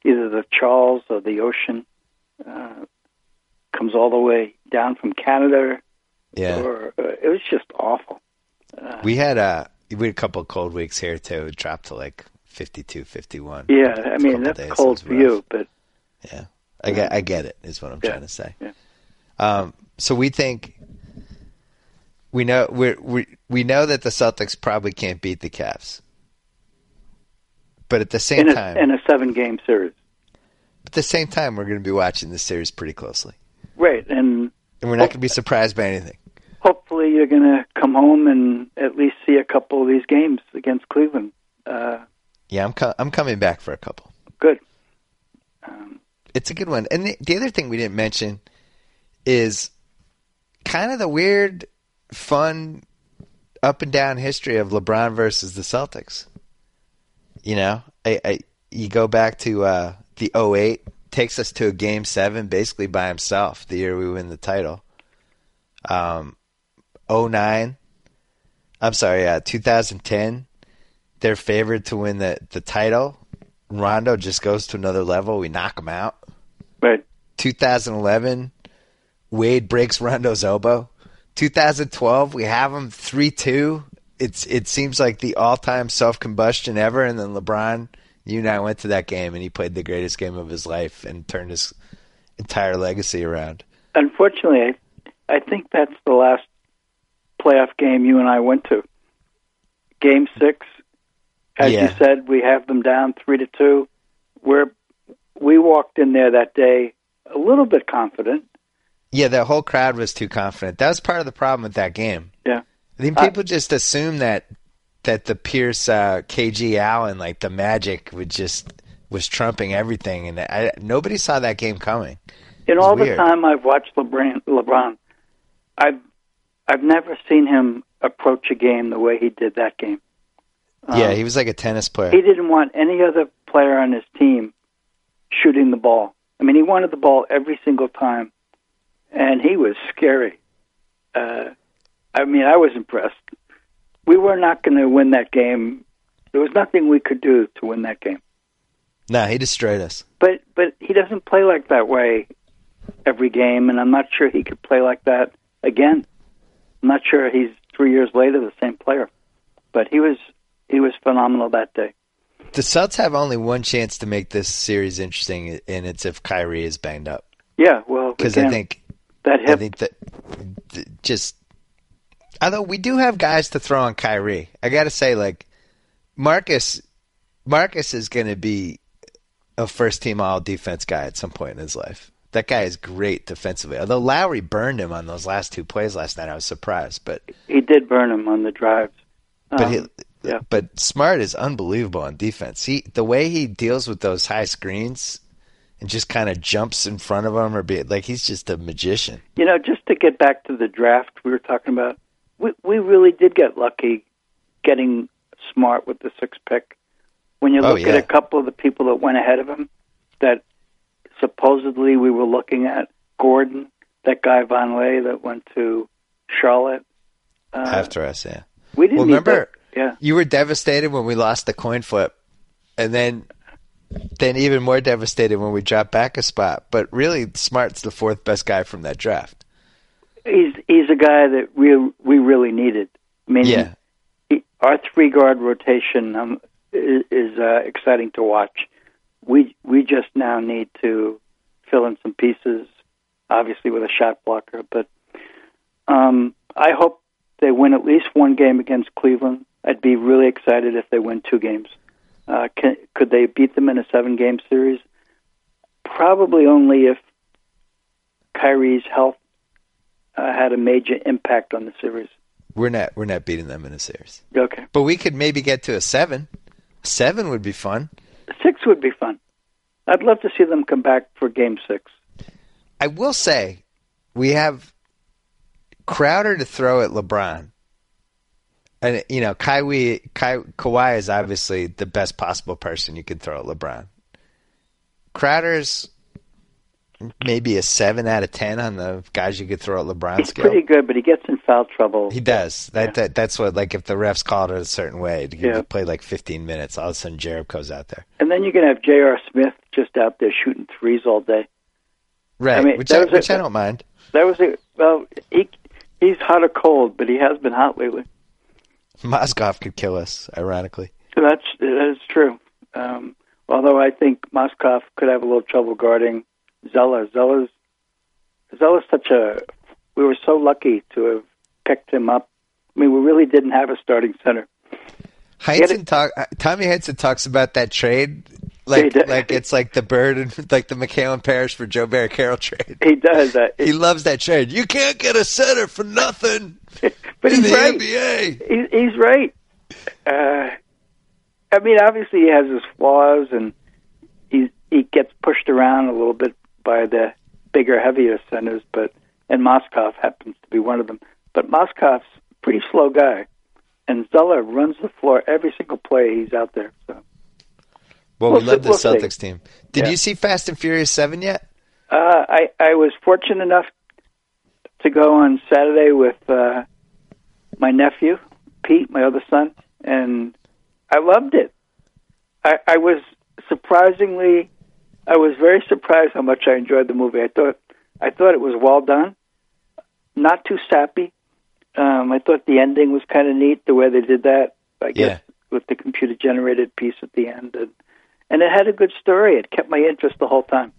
Speaker 3: either the Charles or the ocean. Uh, comes all the way down from Canada.
Speaker 2: Yeah,
Speaker 3: or, uh, it was just awful.
Speaker 2: Uh, we had a we had a couple of cold weeks here too. It dropped to like 52, 51.
Speaker 3: Yeah, I mean that's days, cold for you, but
Speaker 2: yeah, I get I get it. Is what I'm
Speaker 3: yeah,
Speaker 2: trying to say.
Speaker 3: Yeah.
Speaker 2: Um, so we think we know we we we know that the Celtics probably can't beat the Cavs. But at the same
Speaker 3: in a,
Speaker 2: time,
Speaker 3: in a seven game series.
Speaker 2: at the same time, we're going to be watching this series pretty closely,
Speaker 3: Right, and
Speaker 2: and we're not going to be surprised by anything.
Speaker 3: hopefully you're going to come home and at least see a couple of these games against Cleveland. Uh,
Speaker 2: Yeah, I'm co- I'm coming back for a couple.
Speaker 3: good. Um,
Speaker 2: It's a good one. And the, the other thing we didn't mention is kind of the weird, fun, up and down history of LeBron versus the Celtics. You know, I, I you go back to uh, the 08, takes us to a game seven basically by himself the year we win the title. Um, 09, I'm sorry, uh, 2010, they're favored to win the, the title. Rondo just goes to another level. We knock him out.
Speaker 3: right.
Speaker 2: 2011, Wade breaks Rondo's elbow. 2012, we have him 3 2. It's It seems like the all time self combustion ever. And then LeBron, you and I went to that game, and he played the greatest game of his life and turned his entire legacy around.
Speaker 3: Unfortunately, I, I think that's the last playoff game you and I went to. Game six, as
Speaker 2: Yeah.
Speaker 3: you said, we have them down three to two. We're we walked in there that day a little bit confident.
Speaker 2: Yeah, the whole crowd was too confident. That was part of the problem with that game.
Speaker 3: Yeah.
Speaker 2: I think
Speaker 3: I-
Speaker 2: people just assume that that the Pierce uh, KG Allen like the magic would just was trumping everything, and I, nobody saw that game coming.
Speaker 3: In all the time I've watched LeBron, LeBron, I've I've never seen him approach a game the way he did that game. Um,
Speaker 2: yeah, he was like a tennis player.
Speaker 3: he didn't want any other player on his team shooting the ball. I mean, he wanted the ball every single time, and he was scary. Uh, I mean, I was impressed. We were not going to win that game. There was nothing we could do to win that game.
Speaker 2: no, he destroyed us.
Speaker 3: But but he doesn't play like that way every game, and I'm not sure he could play like that again. I'm not sure he's three years later the same player, but he was he was phenomenal that day.
Speaker 2: The Celtics have only one chance to make this series interesting, and it's if Kyrie is banged up.
Speaker 3: Yeah, well,
Speaker 2: Because I think
Speaker 3: that
Speaker 2: I think that just although we do have guys to throw on Kyrie, I got to say like Marcus Marcus is going to be a first team all defense guy at some point in his life. That guy is great defensively. Although Lowry burned him on those last two plays last night, I was surprised. But
Speaker 3: he did burn him on the drives.
Speaker 2: but
Speaker 3: Um,
Speaker 2: he,
Speaker 3: yeah.
Speaker 2: but Smart is unbelievable on defense. He the way he deals with those high screens and just kind of jumps in front of them or be like he's just a magician.
Speaker 3: You know, just to get back to the draft we were talking about, we we really did get lucky getting smart with the sixth pick. When you
Speaker 2: Oh,
Speaker 3: look at a couple of the people that went ahead of him, that supposedly we were looking at Gordon, that guy Vonleh that went to Charlotte. Uh,
Speaker 2: After us, yeah.
Speaker 3: we didn't
Speaker 2: Well, remember-
Speaker 3: that. Yeah,
Speaker 2: You were devastated when we lost the coin flip, and then then even more devastated when we dropped back a spot. But really, Smart's the fourth best guy from that draft.
Speaker 3: He's he's a guy that we we really needed. I mean,
Speaker 2: Yeah,
Speaker 3: he- our three guard rotation um, is, is uh, exciting to watch. We we just now need to fill in some pieces, obviously with a shot blocker. But um, I hope they win at least one game against Cleveland. I'd be really excited if they win two games. Uh, can, could they beat them in a seven-game series? Probably only if Kyrie's health uh, had a major impact on the series.
Speaker 2: we're not we're not beating them in a series,
Speaker 3: Okay.
Speaker 2: but we could maybe get to a seven. Seven would be fun.
Speaker 3: Six would be fun. I'd love to see them come back for Game Six.
Speaker 2: I will say, we have Crowder to throw at LeBron. And you know, Kawhi, Ka, Kawhi is obviously the best possible person you could throw at LeBron. Crowder's maybe a seven out of ten on the guys you could throw at LeBron
Speaker 3: He's
Speaker 2: scale.
Speaker 3: pretty good, but he gets in foul trouble.
Speaker 2: He does. That,
Speaker 3: Yeah.
Speaker 2: that that's what like if the refs called it a certain way, to
Speaker 3: Yeah.
Speaker 2: play like 15 minutes, all of a sudden Jared goes out there.
Speaker 3: And then you're going to have J.R. Smith just out there shooting threes all day.
Speaker 2: Right, I
Speaker 3: mean,
Speaker 2: which I, which
Speaker 3: a-
Speaker 2: I don't mind.
Speaker 3: That was a well. He he's hot or cold, but he has been hot lately.
Speaker 2: Mozgov could kill us, ironically.
Speaker 3: That's that is true. Um, although I think Mozgov could have a little trouble guarding Zeller. Zeller's Zeller's such a. We were so lucky to have picked him up. I mean, we really didn't have a starting center.
Speaker 2: Heinsohn talk. Tommy Heinsohn talks about that trade like like it's like the bird and like the McHale Parish for Joe Barry Carroll trade.
Speaker 3: He does that.
Speaker 2: he loves that trade. You can't get a center for nothing.
Speaker 3: but
Speaker 2: in
Speaker 3: he's
Speaker 2: the
Speaker 3: right.
Speaker 2: NBA.
Speaker 3: He's, he's right. Uh, I mean, obviously he has his flaws, and he he gets pushed around a little bit by the bigger, heavier centers. But and Mozgov happens to be one of them. But Mozgov's a pretty slow guy, and Zeller runs the floor every single play he's out there. So.
Speaker 2: Well,
Speaker 3: We'll
Speaker 2: we love the
Speaker 3: we'll see.
Speaker 2: Celtics team. Did
Speaker 3: Yeah.
Speaker 2: you see Fast and Furious Seven yet?
Speaker 3: Uh, I I was fortunate enough to go on Saturday with uh, my nephew Pete, my other son, and I loved it. I, I was surprisingly, I was very surprised how much I enjoyed the movie. I thought I thought it was well done, not too sappy. Um, I thought the ending was kind of neat the way they did that. I guess with the computer generated piece at the end, and and it had a good story. It kept my interest the whole time.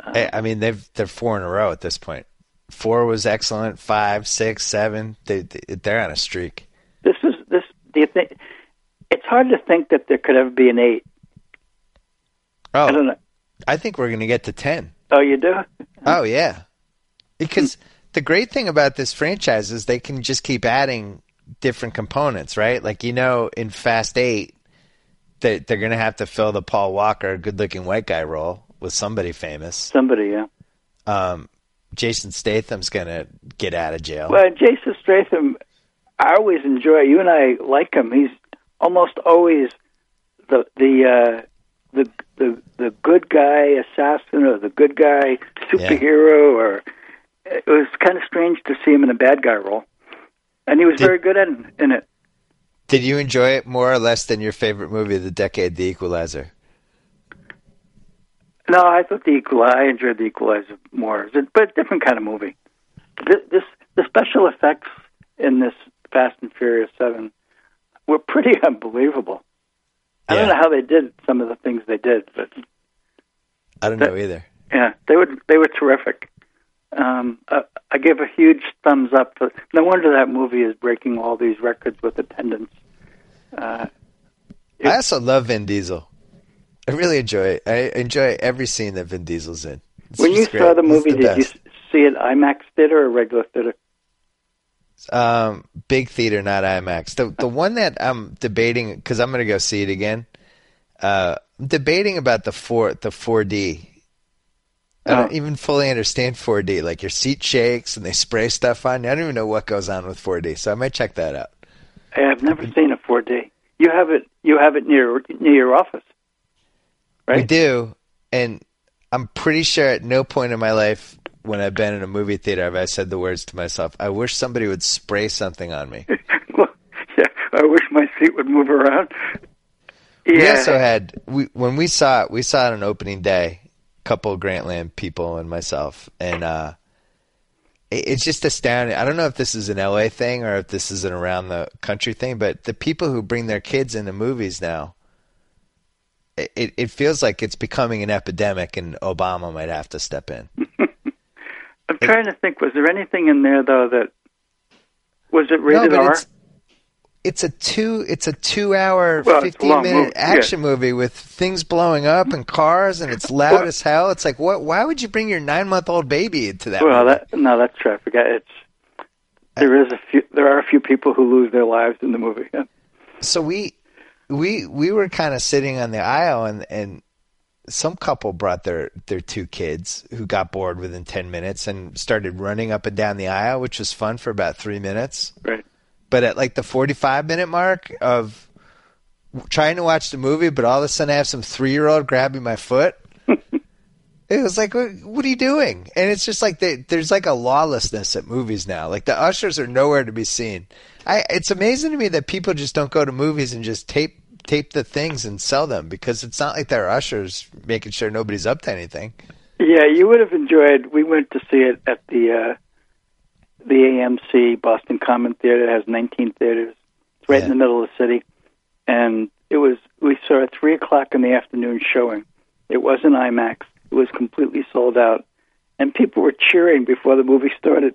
Speaker 2: I I mean, they've they're four in a row at this point. Four was excellent. Five, six, seven. They, they they're on a streak.
Speaker 3: This is this. Do you think it's hard to think that there could ever be an eight? I don't
Speaker 2: Oh,
Speaker 3: know.
Speaker 2: I think we're gonna get to ten.
Speaker 3: Oh, you do?
Speaker 2: Oh yeah, because the great thing about this franchise is they can just keep adding different components, right? Like you know, in Fast Eight, they they're gonna have to fill the Paul Walker good-looking white guy role with somebody famous.
Speaker 3: Somebody, yeah.
Speaker 2: Um, Jason Statham's gonna get out of jail.
Speaker 3: Well, Jason Statham, I always enjoy. You and I like him. He's almost always the the uh, the the the good guy assassin or the good guy superhero. Or it was kind of strange to see him in a bad guy role, and he was
Speaker 2: Did-
Speaker 3: very good in, in it.
Speaker 2: Did you enjoy it more or less than your favorite movie of the decade, The Equalizer?
Speaker 3: No, I thought the Equalizer. I enjoyed the Equalizer more, It's a- but a different kind of movie. This, this the special effects in this Fast and Furious Seven were pretty unbelievable. I don't know how they did some of the things they did, but
Speaker 2: I don't know either.
Speaker 3: yeah, they were they were terrific. Um, I, I give a huge thumbs up. For, no wonder that movie is breaking all these records with attendance. Uh,
Speaker 2: I also love Vin Diesel. I really enjoy it. I enjoy every scene that Vin Diesel's in. It's
Speaker 3: when you
Speaker 2: great.
Speaker 3: saw the movie, did you
Speaker 2: best.
Speaker 3: s- see it IMAX theater or regular theater?
Speaker 2: Um, big theater, not IMAX. The the one that I'm debating because I'm gonna go see it again. Uh, I'm debating about the four the 4D. I don't
Speaker 3: Oh.
Speaker 2: even fully understand 4D. Like your seat shakes and they spray stuff on you. I don't even know what goes on with 4D, so I might check that out.
Speaker 3: I've never seen a 4D. You have it. You have it near near your office, right?
Speaker 2: We do, and I'm pretty sure at no point in my life when I've been in a movie theater I've, said the words to myself, "I wish somebody would spray something on me."
Speaker 3: well, yeah. I wish my seat would move around. Yeah.
Speaker 2: We also had we when we saw it, we saw it on opening day. A couple of Grantland people and myself, and uh, it, it's just astounding. I don't know if this is an LA thing or if this is an around the country thing, but the people who bring their kids into movies now, it, it feels like it's becoming an epidemic, and Obama might have to step in.
Speaker 3: I'm trying to think. Was there anything in there though that was it rated
Speaker 2: no,
Speaker 3: R?
Speaker 2: it's it's a two it's a two hour
Speaker 3: Well, it's a
Speaker 2: fifteen
Speaker 3: long
Speaker 2: minute
Speaker 3: movie, yeah.
Speaker 2: action movie with things blowing up and cars and it's loud
Speaker 3: Well-
Speaker 2: as hell. It's like what? Why would you bring your nine month old baby into that?
Speaker 3: Well,
Speaker 2: movie?
Speaker 3: that no, that's true. I forgot. It's there is a few. There are a few people who lose their lives in the movie. Yeah.
Speaker 2: so we we we were kind of sitting on the aisle and and some couple brought their their two kids who got bored within 10 minutes and started running up and down the aisle which was fun for about 3 minutes.
Speaker 3: Right.
Speaker 2: but at like the 45 minute mark of trying to watch the movie but all of a sudden I have some 3-year-old grabbing my foot. It was like what, what are you doing? And it's just like they, there's like a lawlessness at movies now. Like the ushers are nowhere to be seen. I it's amazing to me that people just don't go to movies and just tape tape the things and sell them because it's not like they're ushers making sure nobody's up to anything
Speaker 3: Yeah, you would have enjoyed. We went to see it at the uh, the AMC Boston Common Theater. It has 19 theaters. It's right in the middle of the city, and it was. We saw a three o'clock in the afternoon showing. It wasn't IMAX. It was completely sold out, and people were cheering before the movie started.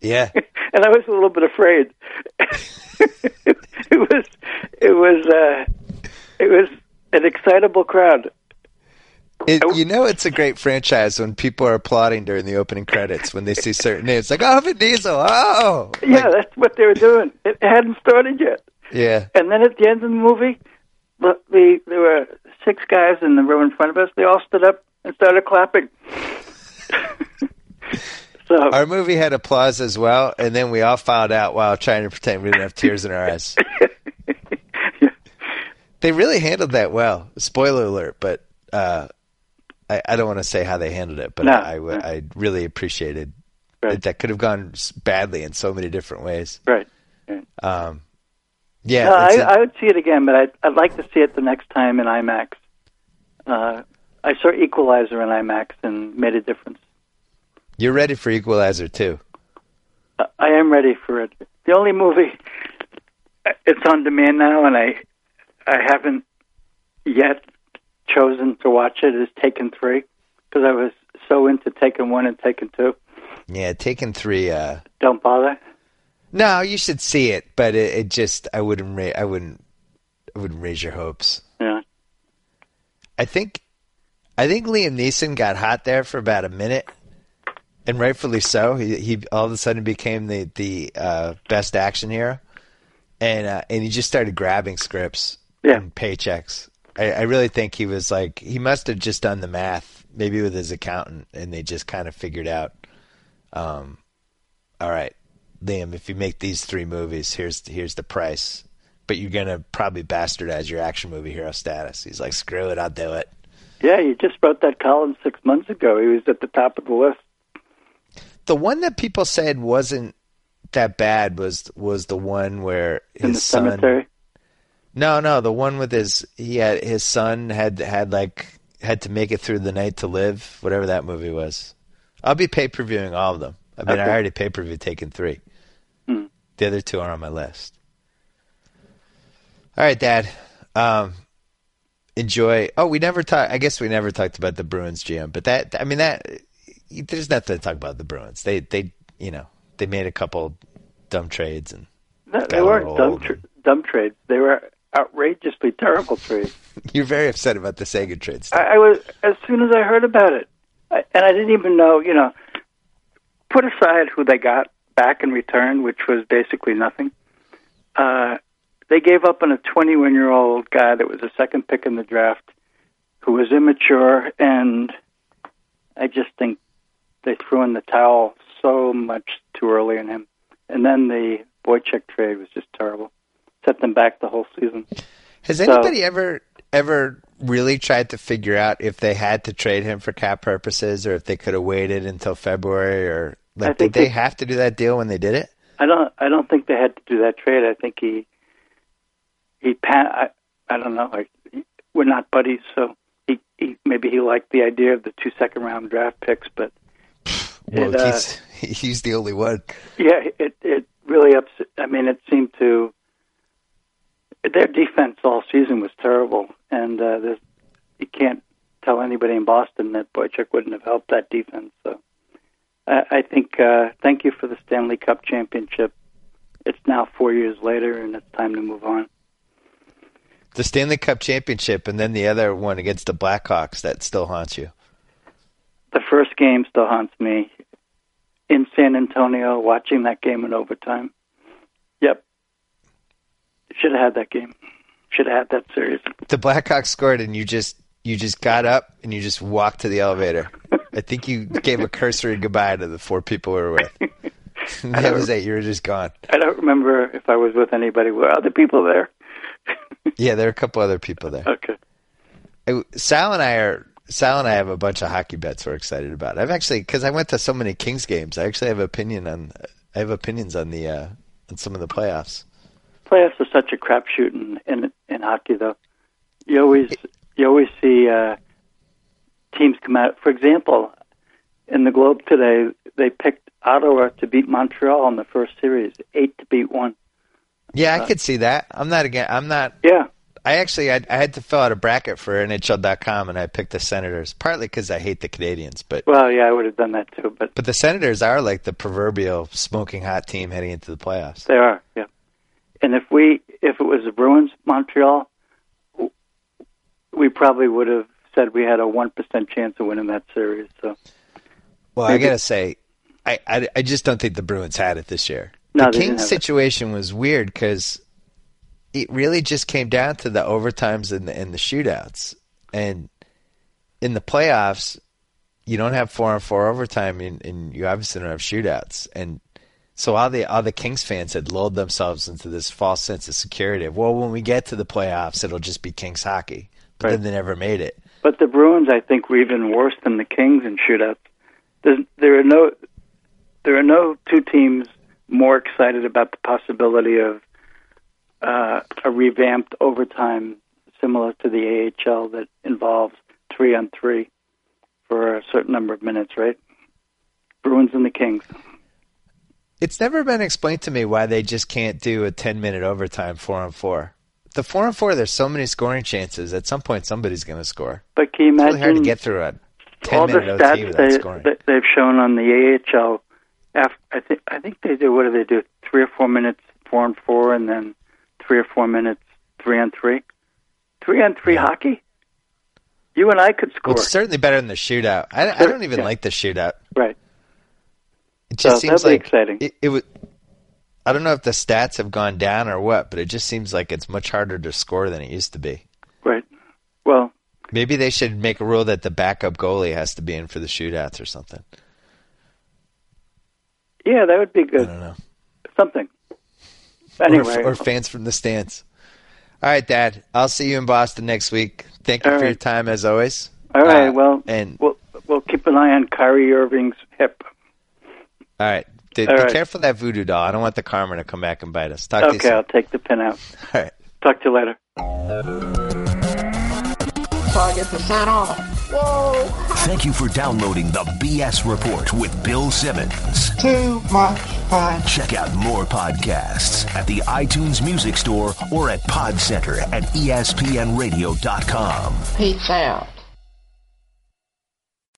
Speaker 2: yeah
Speaker 3: and I was a little bit afraid. it was it was uh, it was an excitable crowd.
Speaker 2: It, you know, it's a great franchise when people are applauding during the opening credits when they see certain names, like oh, Vin Diesel, oh,
Speaker 3: Yeah,
Speaker 2: Like,
Speaker 3: that's what they were doing. It hadn't started yet.
Speaker 2: yeah.
Speaker 3: And then at the end of the movie, the, the there were six guys in the row in front of us. They all stood up and started clapping. so
Speaker 2: Our movie had applause as well, and then we all filed out while trying to pretend we didn't have tears in our eyes. They really handled that well. Spoiler alert, but uh, I, I don't want to say how they handled it, but
Speaker 3: No.
Speaker 2: I, I, I really appreciated
Speaker 3: Right.
Speaker 2: that. That could have gone badly in so many different ways.
Speaker 3: right.
Speaker 2: Um, yeah,
Speaker 3: No, I,
Speaker 2: a-
Speaker 3: I would see it again, but I'd, I'd like to see it the next time in IMAX. Uh, I saw Equalizer in IMAX and made a difference.
Speaker 2: you're ready for Equalizer too.
Speaker 3: Uh, I am ready for it. The only movie uh, it's on demand now, and I I haven't yet chosen to watch it. is Taken Three because I was so into Taken One and Taken Two.
Speaker 2: Yeah, Taken three. Uh,
Speaker 3: Don't bother.
Speaker 2: no, you should see it, but it, it just I wouldn't ra- I wouldn't I wouldn't raise your hopes.
Speaker 3: Yeah.
Speaker 2: I think I think Liam Neeson got hot there for about a minute, and rightfully so. He he all of a sudden became the the uh, best action hero, and uh, and he just started grabbing scripts
Speaker 3: Yeah.
Speaker 2: paychecks. I, I really think he was like he must have just done the math, maybe with his accountant, and they just kind of figured out, um, all right, Liam, if you make these three movies, here's here's the price. But you're gonna probably bastardize your action movie hero status. He's like, screw it, I'll do it.
Speaker 3: Yeah, you just wrote that column six months ago. He was at the top of the list.
Speaker 2: The one that people said wasn't that bad was was the one where his
Speaker 3: in the
Speaker 2: son.
Speaker 3: cemetery.
Speaker 2: No, no, the one with his he had his son had had like had to make it through the night to live, whatever that movie was. I'll be pay per viewing all of them. I mean, I already pay per view taken three.
Speaker 3: Hmm.
Speaker 2: The other two are on my list. All right, Dad. Um, enjoy. Oh, we never talked. I guess we never talked about the Bruins GM, but that I mean that there's nothing to talk about the Bruins. They they you know they made a couple dumb trades and
Speaker 3: No, they weren't dumb,
Speaker 2: old.
Speaker 3: tr- dumb trades. They were outrageously terrible trade.
Speaker 2: you're very upset about the Seguin trade stuff.
Speaker 3: I, I was as soon as I heard about it, I, and I didn't even know. You know, put aside who they got back in return, which was basically nothing. Uh, they gave up on a 21 year old guy that was a second pick in the draft, who was immature, and I just think they threw in the towel so much too early in him. And then the Boychuk trade was just terrible. Set them back the whole season.
Speaker 2: Has
Speaker 3: So-
Speaker 2: anybody ever ever really tried to figure out if they had to trade him for cap purposes or if they could have waited until February or like did they
Speaker 3: they-
Speaker 2: have to do that deal when they did it?
Speaker 3: I don't. I don't think they had to do that trade. I think he he pan. I, I don't know. Like we're not buddies, so he, he maybe he liked the idea of the two second round draft picks, but
Speaker 2: Well,
Speaker 3: It, uh,
Speaker 2: he's he's the only one.
Speaker 3: yeah, it it really upset. I mean, it seemed to their defense all season was terrible, and uh, there's, you can't tell anybody in Boston that Boychuk wouldn't have helped that defense. So I, I think uh, thank you for the Stanley Cup championship. It's now four years later, and it's time to move on.
Speaker 2: The Stanley Cup championship and then the other one against the Blackhawks that still haunts you.
Speaker 3: The first game still haunts me. In San Antonio, watching that game in overtime. Should have had that game. Should have had that series.
Speaker 2: The Blackhawks scored and you just you just got up and you just walked to the elevator. I think you gave a cursory goodbye to the four people we were with. that was it. You were just gone.
Speaker 3: I don't remember if I was with anybody. Were other people there?
Speaker 2: Yeah, there are a couple other people there.
Speaker 3: Okay.
Speaker 2: I- Sal and I are Sal and I have a bunch of hockey bets we're excited about. I've actually because I went to so many Kings games. I actually have opinion on I have opinions on the uh, on some of the playoffs.
Speaker 3: Playoffs are such a crapshoot in, in in hockey, though. You always you always see uh, teams come out. For example, in the Globe today, they picked Ottawa to beat Montreal in the first series, eight to beat one.
Speaker 2: Yeah, I could see that. I'm not again. I'm not.
Speaker 3: Yeah,
Speaker 2: I actually I, I had to fill out a bracket for NHL.com and I picked the Senators partly because I hate the Canadiens, but
Speaker 3: well, yeah, I would have done that too, but
Speaker 2: but the Senators are like the proverbial smoking hot team heading into the playoffs.
Speaker 3: they are. Yeah, and if we if it was the Bruins, Montreal, we probably would have said we had a one percent chance of winning that series. So,
Speaker 2: well, Maybe. I gotta say, I, I, I just don't think the Bruins had it this year.
Speaker 3: No,
Speaker 2: the Kings situation was weird because it really just came down to the overtimes and the, and the shootouts, and in the playoffs, you don't have four on four overtime, and, and you obviously don't have shootouts, and so all the all the Kings fans had lulled themselves into this false sense of security. Of, well, when we get to the playoffs, it'll just be Kings hockey. But right. then they never made it.
Speaker 3: But the Bruins, I think, were even worse than the Kings in shootouts. There's, there are no there are no two teams more excited about the possibility of uh, a revamped overtime similar to the AHL that involves three on three for a certain number of minutes, right? Bruins and the Kings.
Speaker 2: It's never been explained to me why they just can't do a 10 minute overtime four on four. The four on four, there's so many scoring chances. At some point, somebody's going to score.
Speaker 3: But can you
Speaker 2: imagine?
Speaker 3: It's really
Speaker 2: hard to get through a 10 all minute
Speaker 3: the
Speaker 2: OT without
Speaker 3: they, they've shown on the AHL, after, I think I think they do. What do they do? Three or four minutes four on four, and then three or four minutes three on three. Three on three yeah. hockey. You and I could score.
Speaker 2: Well, it's certainly better than the shootout. I, I don't even yeah. like the shootout.
Speaker 3: Right.
Speaker 2: It just
Speaker 3: so
Speaker 2: seems like
Speaker 3: exciting.
Speaker 2: It, it would. I don't know if the stats have gone down or what, but it just seems like it's much harder to score than it used to be.
Speaker 3: Right. Well,
Speaker 2: maybe they should make a rule that the backup goalie has to be in for the shootouts or something.
Speaker 3: Yeah, that would be good.
Speaker 2: I don't know.
Speaker 3: Something. Anyway,
Speaker 2: or, or fans from the stands. All right, Dad. I'll see you in Boston next week. Thank you All for right. your time as always.
Speaker 3: All right. Uh, well, and we'll we'll keep an eye on Kyrie Irving's hip.
Speaker 2: All right. be
Speaker 3: right.
Speaker 2: careful of that voodoo doll. I don't want the karma to come back and bite us. Talk
Speaker 3: okay,
Speaker 2: to you
Speaker 3: I'll take the pin out.
Speaker 2: All right.
Speaker 3: Talk to you later.
Speaker 4: Target percent off. Whoa.
Speaker 1: Thank you for downloading the BS Report with Bill Simmons.
Speaker 4: Too much fun.
Speaker 1: Check out more podcasts at the iTunes Music Store or at Pod Center at espnradio.com.
Speaker 4: Peace out.